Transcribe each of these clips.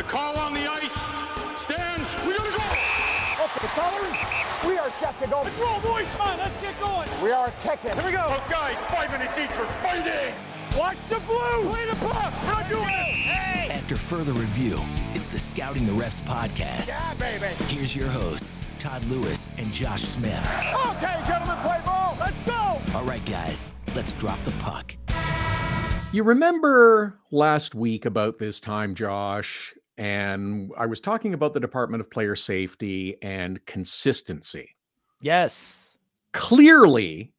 The call on the ice stands. We gotta go. Okay, fellas, we are set to go. Let's roll, boys. Come on, let's get going. We are kicking. Here we go. Both guys, five minutes each for fighting. Watch the blue. Play the puck. We're not doing this. Hey. After further review, it's the Scouting the Refs podcast. Yeah, baby. Here's your hosts, Todd Lewis and Josh Smith. Okay, gentlemen, play ball. Let's go. All right, guys, let's drop the puck. You remember last week about this time, Josh, and I was talking about the Department of Player Safety and consistency. Yes. Clearly,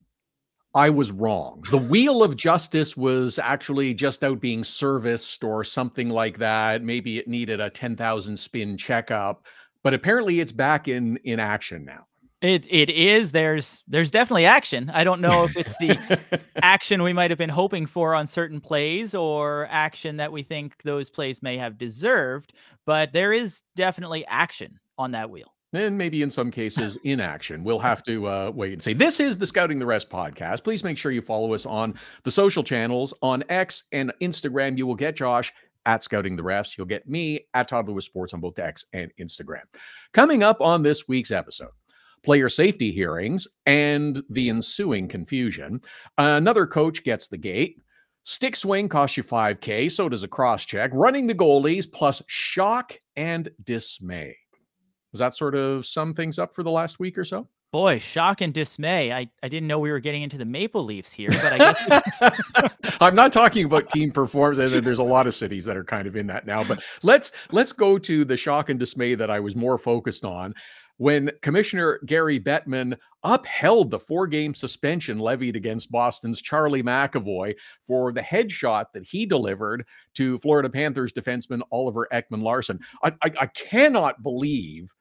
I was wrong. The wheel of justice was actually just out being serviced or something like that. Maybe it needed a 10,000 spin checkup, but apparently it's back in in action now. It it is. There's there's definitely action. I don't know if it's the action we might have been hoping for on certain plays or action that we think those plays may have deserved, but there is definitely action on that wheel. and maybe in some cases inaction. We'll have to uh, wait and see. This is the Scouting the Refs podcast. Please make sure you follow us on the social channels on X and Instagram. You will get Josh at Scouting the Refs. You'll get me at Todd Lewis Sports on both X and Instagram. Coming up on this week's episode. Player safety hearings and the ensuing confusion. Another coach gets the gate. Stick swing costs you 5K, so does a cross check. Running the goalies plus shock and dismay. Does that sort of sum things up for the last week or so? Boy, shock and dismay. I, I didn't know we were getting into the Maple Leafs here, but I guess I'm not talking about team performance. There's a lot of cities that are kind of in that now, but let's let's go to the shock and dismay that I was more focused on when Commissioner Gary Bettman upheld the four-game suspension levied against Boston's Charlie McAvoy for the headshot that he delivered to Florida Panthers defenseman Oliver Ekman Larsson. I, I, I cannot believe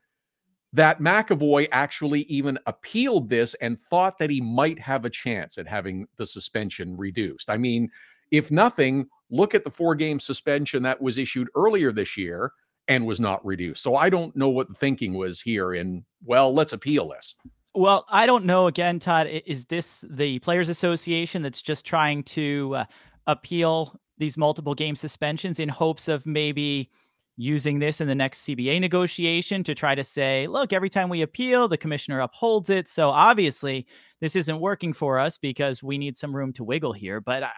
that McAvoy actually even appealed this and thought that he might have a chance at having the suspension reduced. I mean, if nothing, look at the four game suspension that was issued earlier this year and was not reduced. So I don't know what the thinking was here in, well, let's appeal this. Well, I don't know. Again, Todd, is this the Players Association that's just trying to uh, appeal these multiple game suspensions in hopes of maybe using this in the next CBA negotiation to try to say, look, every time we appeal, the commissioner upholds it. So obviously, this isn't working for us because we need some room to wiggle here. But I,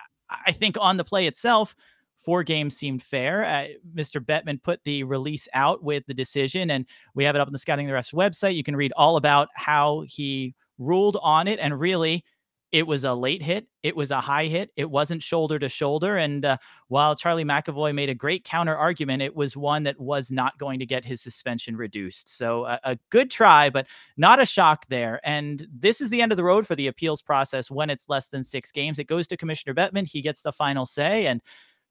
I think on the play itself, four games seemed fair. Uh, Mr. Bettman put the release out with the decision, and we have it up on the Scouting the Refs website. You can read all about how he ruled on it. And really, it was a late hit. It was a high hit. It wasn't shoulder to shoulder. And uh, while Charlie McAvoy made a great counter argument, it was one that was not going to get his suspension reduced. So a, a, good try, but not a shock there. And this is the end of the road for the appeals process when it's less than six games. It goes to Commissioner Bettman. He gets the final say. And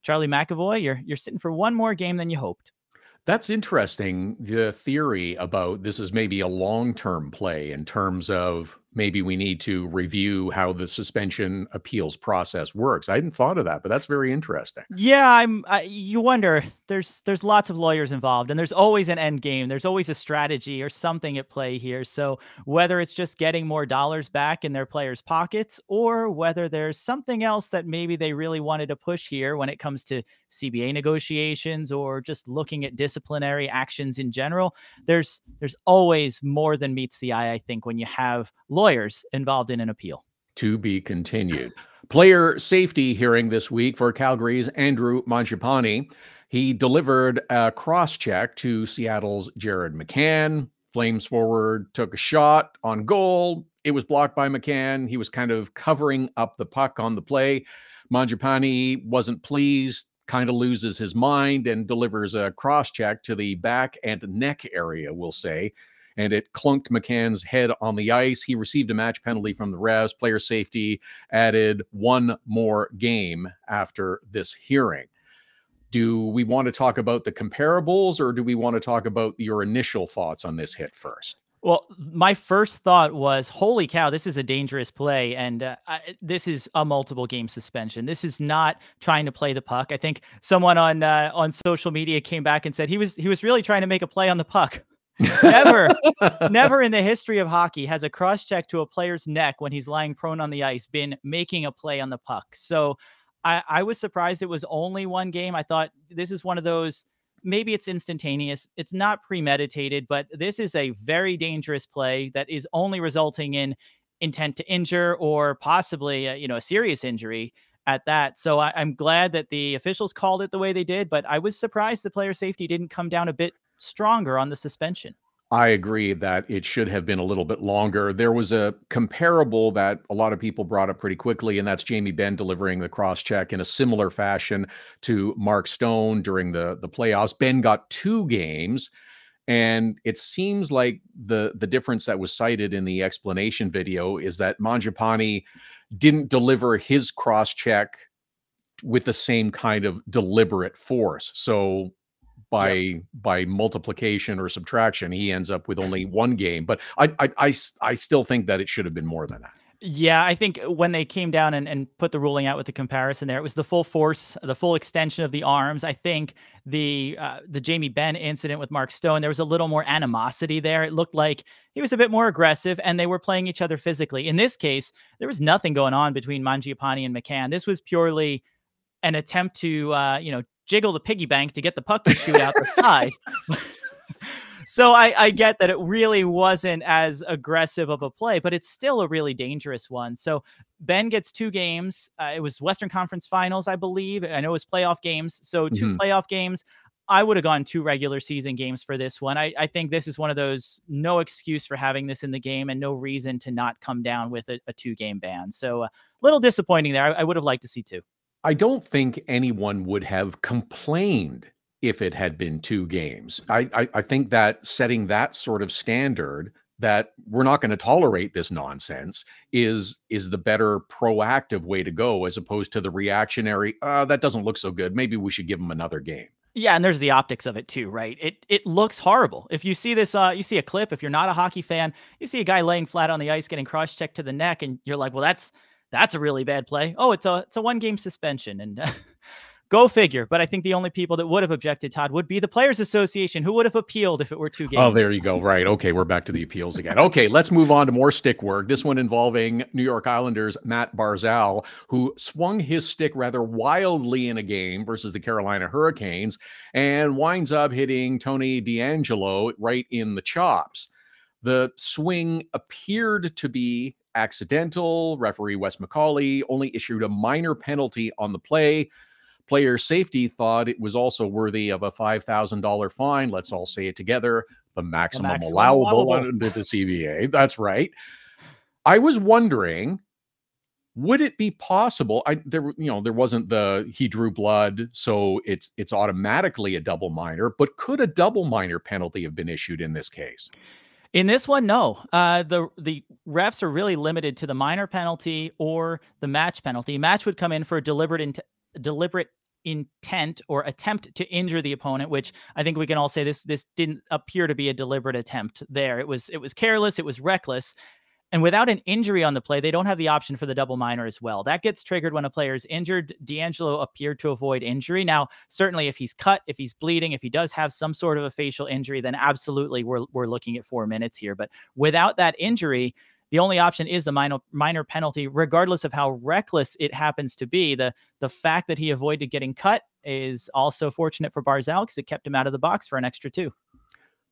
Charlie McAvoy, you're you're sitting for one more game than you hoped. That's interesting. The theory about this is maybe a long term play in terms of maybe we need to review how the suspension appeals process works. I hadn't thought of that, but that's very interesting. Yeah, I'm. I, you wonder. There's there's lots of lawyers involved, and there's always an end game. There's always a strategy or something at play here. So whether it's just getting more dollars back in their players' pockets, or whether there's something else that maybe they really wanted to push here when it comes to CBA negotiations or just looking at disciplinary actions in general, there's there's always more than meets the eye. I think when you have lawyers involved in an appeal. To be continued. Player safety hearing this week for Calgary's Andrew Mangiapane. He delivered a cross check to Seattle's Jared McCann. Flames forward took a shot on goal. It was blocked by McCann. He was kind of covering up the puck on the play. Mangiapane wasn't pleased, kind of loses his mind, and delivers a cross check to the back and neck area, we'll say and it clunked McCann's head on the ice. He received a match penalty from the refs. Player safety added one more game after this hearing. Do we want to talk about the comparables or do we want to talk about your initial thoughts on this hit first? Well, my first thought was, "Holy cow, this is a dangerous play, and uh, I, this is a multiple game suspension. This is not trying to play the puck." I think someone on uh, on social media came back and said he was he was really trying to make a play on the puck never, never in the history of hockey has a cross check to a player's neck when he's lying prone on the ice been making a play on the puck. So I, I was surprised it was only one game. I thought this is one of those maybe it's instantaneous. It's not premeditated, but this is a very dangerous play that is only resulting in intent to injure or possibly, uh, you know, a serious injury at that. So I, am glad that the officials called it the way they did, but I was surprised the player safety didn't come down a bit stronger on the suspension. I agree that it should have been a little bit longer. There was a comparable that a lot of people brought up pretty quickly, and that's Jamie Benn delivering the cross check in a similar fashion to Mark Stone during the, the playoffs. Benn got two games, and it seems like the the difference that was cited in the explanation video is that Mangiapane didn't deliver his cross check with the same kind of deliberate force. So by by multiplication or subtraction, he ends up with only one game. But I, I I I still think that it should have been more than that. Yeah, I think when they came down and, and put the ruling out with the comparison there, it was the full force, the full extension of the arms. I think the uh, the Jamie Benn incident with Mark Stone, there was a little more animosity there. It looked like he was a bit more aggressive and they were playing each other physically. In this case, there was nothing going on between Mangiapane and McCann. This was purely an attempt to uh, you know jiggle the piggy bank to get the puck to shoot out the side. so I, I get that it really wasn't as aggressive of a play, but it's still a really dangerous one. So Benn gets two games. Uh, it was Western Conference Finals, I believe. I know it was playoff games. So 2 mm-hmm. playoff games. I would have gone two regular season games for this one. I, I, think this is one of those no excuse for having this in the game and no reason to not come down with a, a two game ban. So a uh, little disappointing there. I, I would have liked to see two. I don't think anyone would have complained if it had been two games. I, I, I think that setting that sort of standard that we're not going to tolerate this nonsense is is the better proactive way to go as opposed to the reactionary uh, that doesn't look so good. Maybe we should give them another game. Yeah and there's the optics of it too right? It it looks horrible. If you see this uh you see a clip if you're not a hockey fan you see a guy laying flat on the ice getting cross checked to the neck and you're like well that's that's a really bad play. Oh, it's a it's a one game suspension, and go figure. But I think the only people that would have objected, Todd, would be the Players Association, who would have appealed if it were two oh, games. Oh, there you go. Right. Okay, we're back to the appeals again. Okay, let's move on to more stick work. This one involving New York Islanders Matt Barzal, who swung his stick rather wildly in a game versus the Carolina Hurricanes and winds up hitting Tony DeAngelo right in the chops. The swing appeared to be accidental. Referee Wes McCauley only issued a minor penalty on the play. Player safety thought it was also worthy of a $5,000 fine. Let's all say it together the maximum, the maximum allowable, allowable under the CBA. That's right. I was wondering would it be possible I, there you know there wasn't the he drew blood so it's it's automatically a double minor but could a double minor penalty have been issued in this case in this one, no. Uh, the the refs are really limited to the minor penalty or the match penalty. Match would come in for a deliberate deliberate intent or attempt to injure the opponent, which I think we can all say this this didn't appear to be a deliberate attempt. There, it was it was careless, it was reckless, and without an injury on the play, they don't have the option for the double minor as well. That gets triggered when a player is injured. DeAngelo appeared to avoid injury. Now, certainly, if he's cut, if he's bleeding, if he does have some sort of a facial injury, then absolutely we're, we're looking at four minutes here. But without that injury, the only option is the minor minor penalty, regardless of how reckless it happens to be. The the fact that he avoided getting cut is also fortunate for Barzal because it kept him out of the box for an extra two.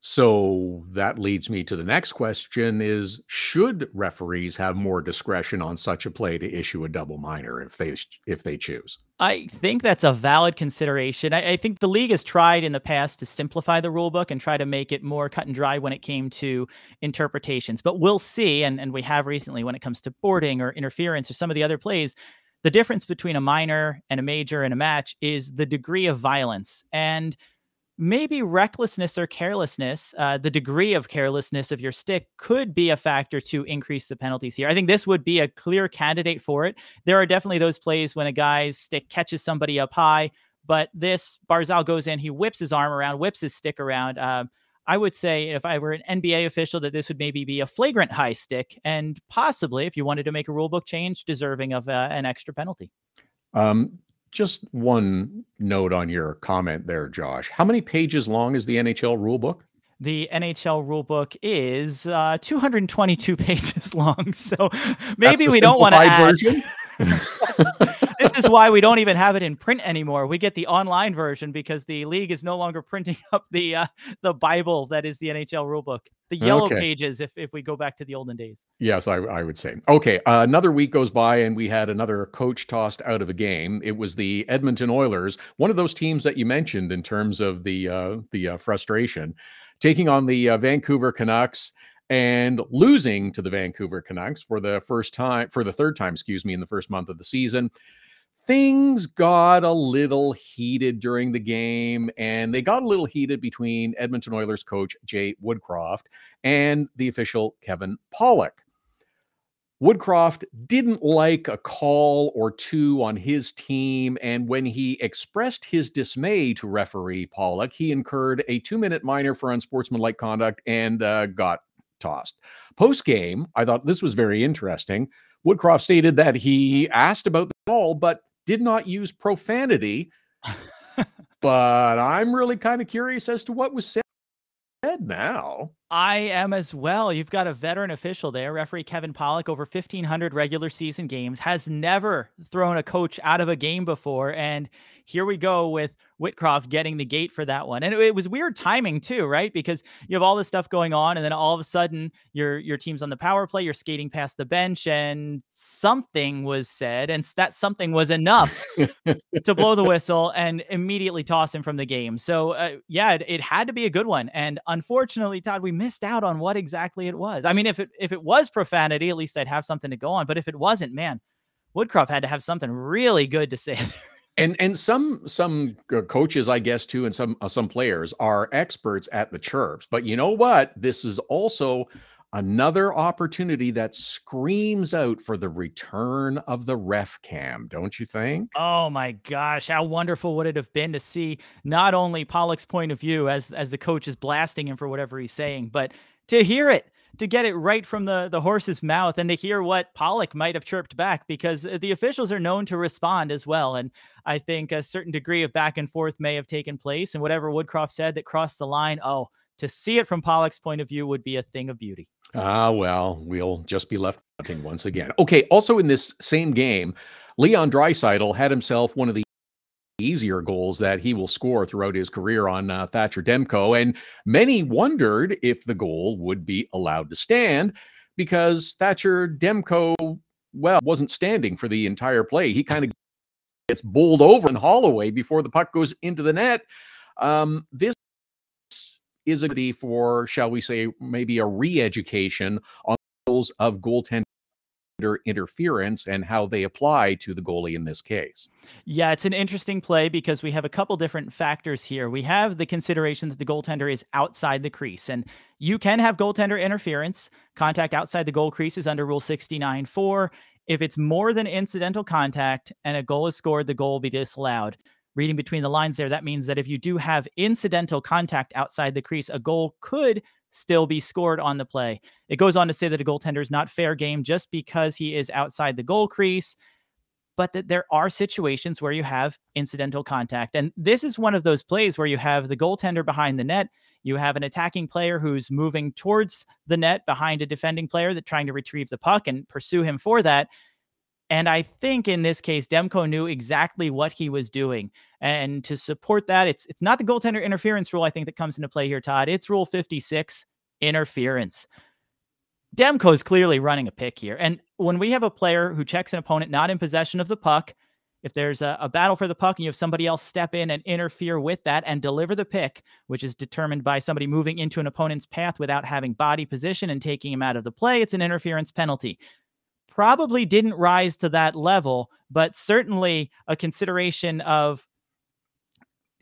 So that leads me to the next question is should referees have more discretion on such a play to issue a double minor if they if they choose? I think that's a valid consideration. I, I, think the league has tried in the past to simplify the rule book and try to make it more cut and dry when it came to interpretations. But we'll see, and, and we have recently when it comes to boarding or interference or some of the other plays, the difference between a minor and a major in a match is the degree of violence. And maybe recklessness or carelessness, uh, the degree of carelessness of your stick could be a factor to increase the penalties here. I think this would be a clear candidate for it. There are definitely those plays when a guy's stick catches somebody up high, but this Barzal goes in, he whips his arm around, whips his stick around. Uh, I would say if I were an NBA official, that this would maybe be a flagrant high stick, and possibly, if you wanted to make a rule book change, deserving of uh, an extra penalty. Um, just one note on your comment there, Josh. How many pages long is the NHL rulebook? The NHL rulebook is uh, 222 pages long. So maybe we don't want to add. This is why we don't even have it in print anymore. We get the online version because the league is no longer printing up the uh, the Bible that is the NHL rulebook, the yellow okay. pages. If if we go back to the olden days. Yes, I, I would say. Okay, uh, another week goes by and we had another coach tossed out of a game. It was the Edmonton Oilers, one of those teams that you mentioned in terms of the uh, the uh, frustration, taking on the uh, Vancouver Canucks and losing to the Vancouver Canucks for the first time, for the third time, excuse me, in the first month of the season. Things got a little heated during the game, and they got a little heated between Edmonton Oilers coach Jay Woodcroft and the official Kevin Pollock. Woodcroft didn't like a call or two on his team, and when he expressed his dismay to referee Pollock, he incurred a two minute minor for unsportsmanlike conduct and uh, got tossed. Post game, I thought this was very interesting. Woodcroft stated that he asked about the call, but did not use profanity. but I'm really kind of curious as to what was said now. I am as well. You've got a veteran official there, referee Kevin Pollock, over 1,500 regular season games, has never thrown a coach out of a game before. And here we go with Woodcroft getting the gate for that one. And it, it, was weird timing too, right? Because you have all this stuff going on, and then all of a sudden your your team's on the power play, you're skating past the bench, and something was said, and that something was enough to blow the whistle and immediately toss him from the game. So uh, yeah, it, it had to be a good one. And unfortunately, Todd, we missed out on what exactly it was. I mean, if it if it was profanity, at least I'd have something to go on. But if it wasn't, man, Woodcroft had to have something really good to say and and some some coaches i guess too and some uh, some players are experts at the chirps. But you know what? This is also another opportunity that screams out for the return of the ref cam don't you think? Oh my gosh how wonderful would it have been to see not only pollock's point of view as as the coach is blasting him for whatever he's saying but to hear it to get it right from the, the horse's mouth and to hear what Pollock might have chirped back because the officials are known to respond as well. And I think a certain degree of back and forth may have taken place. And whatever Woodcroft said that crossed the line, oh, to see it from Pollock's point of view would be a thing of beauty. Ah, well, we'll just be left hunting once again. Okay. Also, in this same game, Leon Draisaitl had himself one of the easier goals that he will score throughout his career on uh, Thatcher Demko. And many wondered if the goal would be allowed to stand because Thatcher Demko, well, wasn't standing for the entire play. He kind of gets bowled over in Holloway before the puck goes into the net. Um, this is a for, shall we say, maybe a re-education on goals of goaltending interference and how they apply to the goalie in this case. Yeah, it's an interesting play because we have a couple different factors here. We have the consideration that the goaltender is outside the crease, and you can have goaltender interference. Contact outside the goal crease is under Rule 69 4. If it's more than incidental contact and a goal is scored, the goal will be disallowed. Reading between the lines there, that means that if you do have incidental contact outside the crease, a goal could still be scored on the play. It goes on to say that a goaltender is not fair game just because he is outside the goal crease, but that there are situations where you have incidental contact. And this is one of those plays where you have the goaltender behind the net, you have an attacking player who's moving towards the net behind a defending player that trying to retrieve the puck and pursue him for that. And I think in this case, Demko knew exactly what he was doing. And to support that, it's it's not the goaltender interference rule, I think, that comes into play here, Todd. It's rule 56, interference. Demko is clearly running a pick here. And when we have a player who checks an opponent not in possession of the puck, if there's a, a, battle for the puck and you have somebody else step in and interfere with that and deliver the pick, which is determined by somebody moving into an opponent's path without having body position and taking him out of the play, it's an interference penalty probably didn't rise to that level, but certainly a consideration of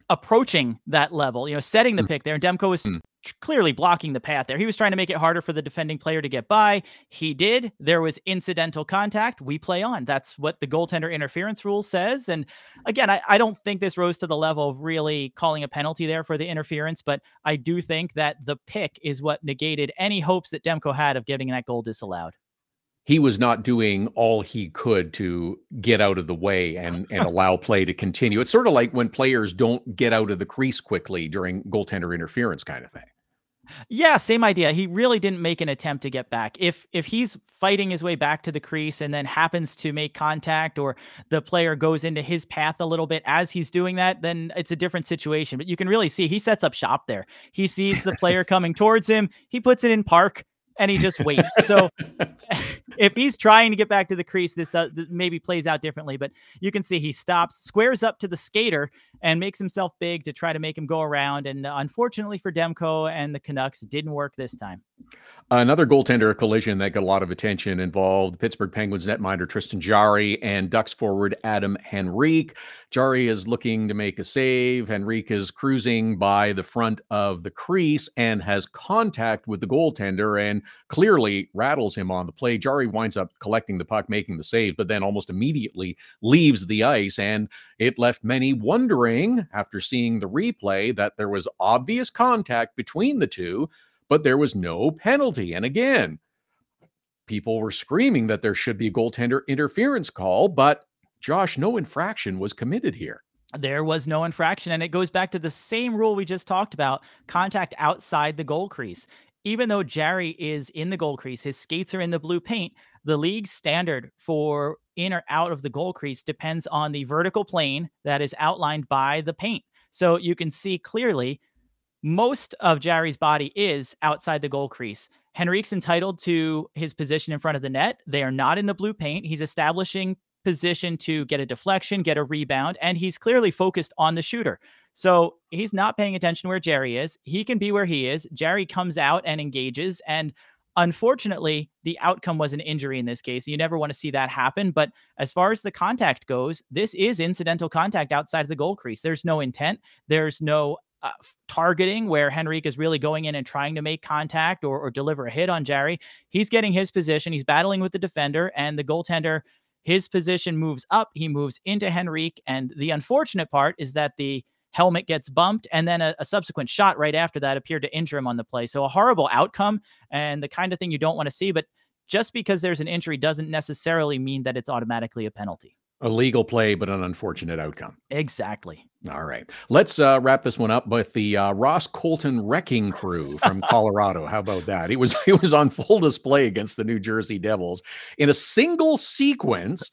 approaching that level, you know, setting the mm. pick there. And Demko was mm. clearly blocking the path there. He was trying to make it harder for the defending player to get by. He did. There was incidental contact. We play on. That's what the goaltender interference rule says. And again, I, I don't think this rose to the level of really calling a penalty there for the interference, but I do think that the pick is what negated any hopes that Demko had of getting that goal disallowed he was not doing all he could to get out of the way and and allow play to continue. It's sort of like when players don't get out of the crease quickly during goaltender interference kind of thing. Yeah, same idea. He really didn't make an attempt to get back. If if he's fighting his way back to the crease and then happens to make contact or the player goes into his path a little bit as he's doing that, then it's a different situation. But you can really see he sets up shop there. He sees the player coming towards him, he puts it in park and he just waits. So if he's trying to get back to the crease, this, does, this maybe plays out differently. But you can see he stops, squares up to the skater, and makes himself big to try to make him go around. And unfortunately for Demko and the Canucks, didn't work this time. Another goaltender collision that got a lot of attention involved Pittsburgh Penguins netminder Tristan Jarry and Ducks forward Adam Henrique. Jarry is looking to make a save. Henrique is cruising by the front of the crease and has contact with the goaltender and clearly rattles him on the play. Jarry winds up collecting the puck, making the save, but then almost immediately leaves the ice. And it left many wondering after seeing the replay that there was obvious contact between the two but there was no penalty. And again, people were screaming that there should be a goaltender interference call, but Josh, no infraction was committed here. There was no infraction. And it goes back to the same rule we just talked about contact outside the goal crease. Even though Jarry is in the goal crease, his skates are in the blue paint, the league standard for in or out of the goal crease depends on the vertical plane that is outlined by the paint. So you can see clearly most of Jarry's body is outside the goal crease. Henrique's entitled to his position in front of the net. They are not in the blue paint. He's establishing position to get a deflection, get a rebound, and he's clearly focused on the shooter. So he's not paying attention where Jarry is. He can be where he is. Jarry comes out and engages. And unfortunately, the outcome was an injury in this case. You never want to see that happen. But as far as the contact goes, this is incidental contact outside of the goal crease. There's no intent, there's no uh, targeting where Henrique is really going in and trying to make contact or, or deliver a hit on Jarry. He's getting his position. He's battling with the defender and the goaltender. His position moves up. He moves into Henrique. And the unfortunate part is that the helmet gets bumped and then a, a, subsequent shot right after that appeared to injure him on the play. So a horrible outcome and the kind of thing you don't want to see. But just because there's an injury doesn't necessarily mean that it's automatically a penalty. A legal play, but an unfortunate outcome. Exactly. All right. Let's uh, wrap this one up with the uh, Ross Colton wrecking crew from Colorado. How about that? It was it was on full display against the New Jersey Devils in a single sequence.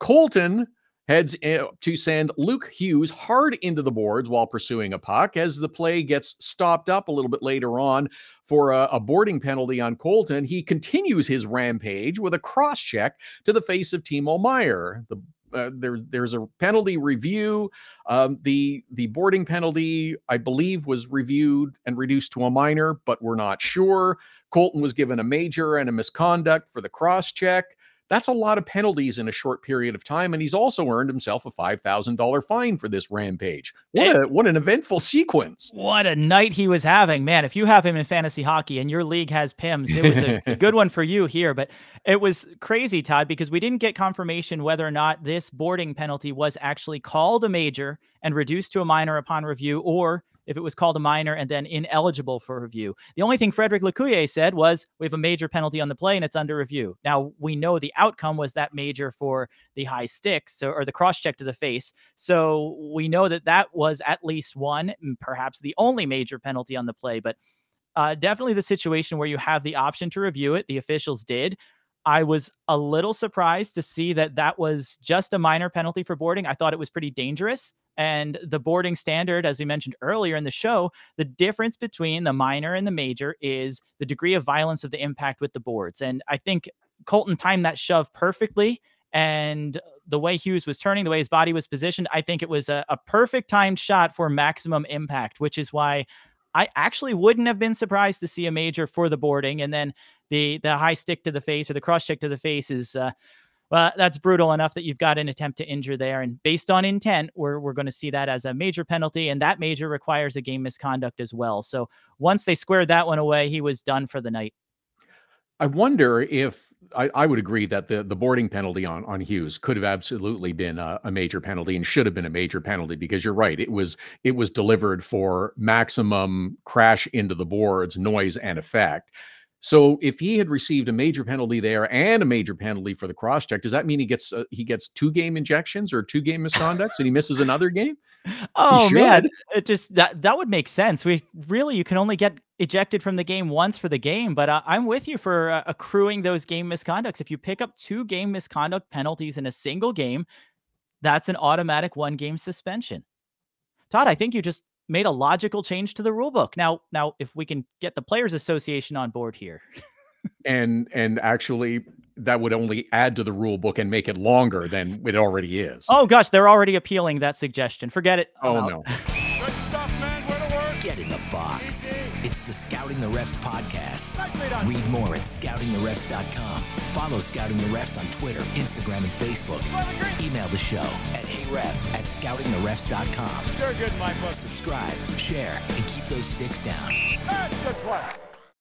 Colton heads to send Luke Hughes hard into the boards while pursuing a puck as the play gets stopped up a little bit later on for a, a boarding penalty on Colton. He continues his rampage with a cross check to the face of Timo Meier. The uh, there there's a penalty review. Um, the the boarding penalty, I believe, was reviewed and reduced to a minor, but we're not sure. Colton was given a major and a misconduct for the cross check. That's a lot of penalties in a short period of time, and he's also earned himself a five thousand dollar fine for this rampage. What a what an eventful sequence! What a night he was having, man! If you have him in fantasy hockey and your league has Pims, it was a good one for you here. But it was crazy, Todd, because we didn't get confirmation whether or not this boarding penalty was actually called a major and reduced to a minor upon review, or if it was called a minor and then ineligible for review. The only thing Frederick L'Ecuyer said was we have a major penalty on the play and it's under review. Now we know the outcome was that major for the high sticks or, or the cross check to the face. So we know that that was at least one, perhaps the only major penalty on the play, but uh, definitely the situation where you have the option to review it. The officials did. I was a little surprised to see that that was just a minor penalty for boarding. I thought it was pretty dangerous. And the boarding standard, as we mentioned earlier in the show, the difference between the minor and the major is the degree of violence of the impact with the boards. And I think Colton timed that shove perfectly. And the way Hughes was turning, the way his body was positioned, I think it was a, a perfect timed shot for maximum impact, which is why I actually wouldn't have been surprised to see a major for the boarding. And then the the high stick to the face or the cross check to the face is uh, well, that's brutal enough that you've got an attempt to injure there. And based on intent, we're, we're going to see that as a major penalty. And that major requires a game misconduct as well. So once they squared that one away, he was done for the night. I wonder if I, I, would agree that the, the boarding penalty on, on Hughes could have absolutely been a, a, major penalty and should have been a major penalty because you're right. It was it was delivered for maximum crash into the boards, noise, and effect. So if he had received a major penalty there and a major penalty for the cross check, does that mean he gets uh, he gets two game injections or two game misconducts and he misses another game? Oh man, it just that that would make sense. We really you can only get ejected from the game once for the game, but uh, I'm with you for uh, accruing those game misconducts. If you pick up two game misconduct penalties in a single game, that's an automatic one game suspension. Todd, I think you just made a logical change to the rule book. Now, now if we can get the players association on board here. and and actually that would only add to the rule book and make it longer than it already is. Oh gosh, they're already appealing that suggestion. Forget it. I'm oh out. no. Good stuff, man. Where to work? Get in Scouting the Refs podcast. Read more at scoutingtherefs.com. Follow Scouting the Refs on Twitter, Instagram, and Facebook. Email the show at heyref at scoutingtherefs.com. You're good, Mike. Subscribe, share, and keep those sticks down. Good play.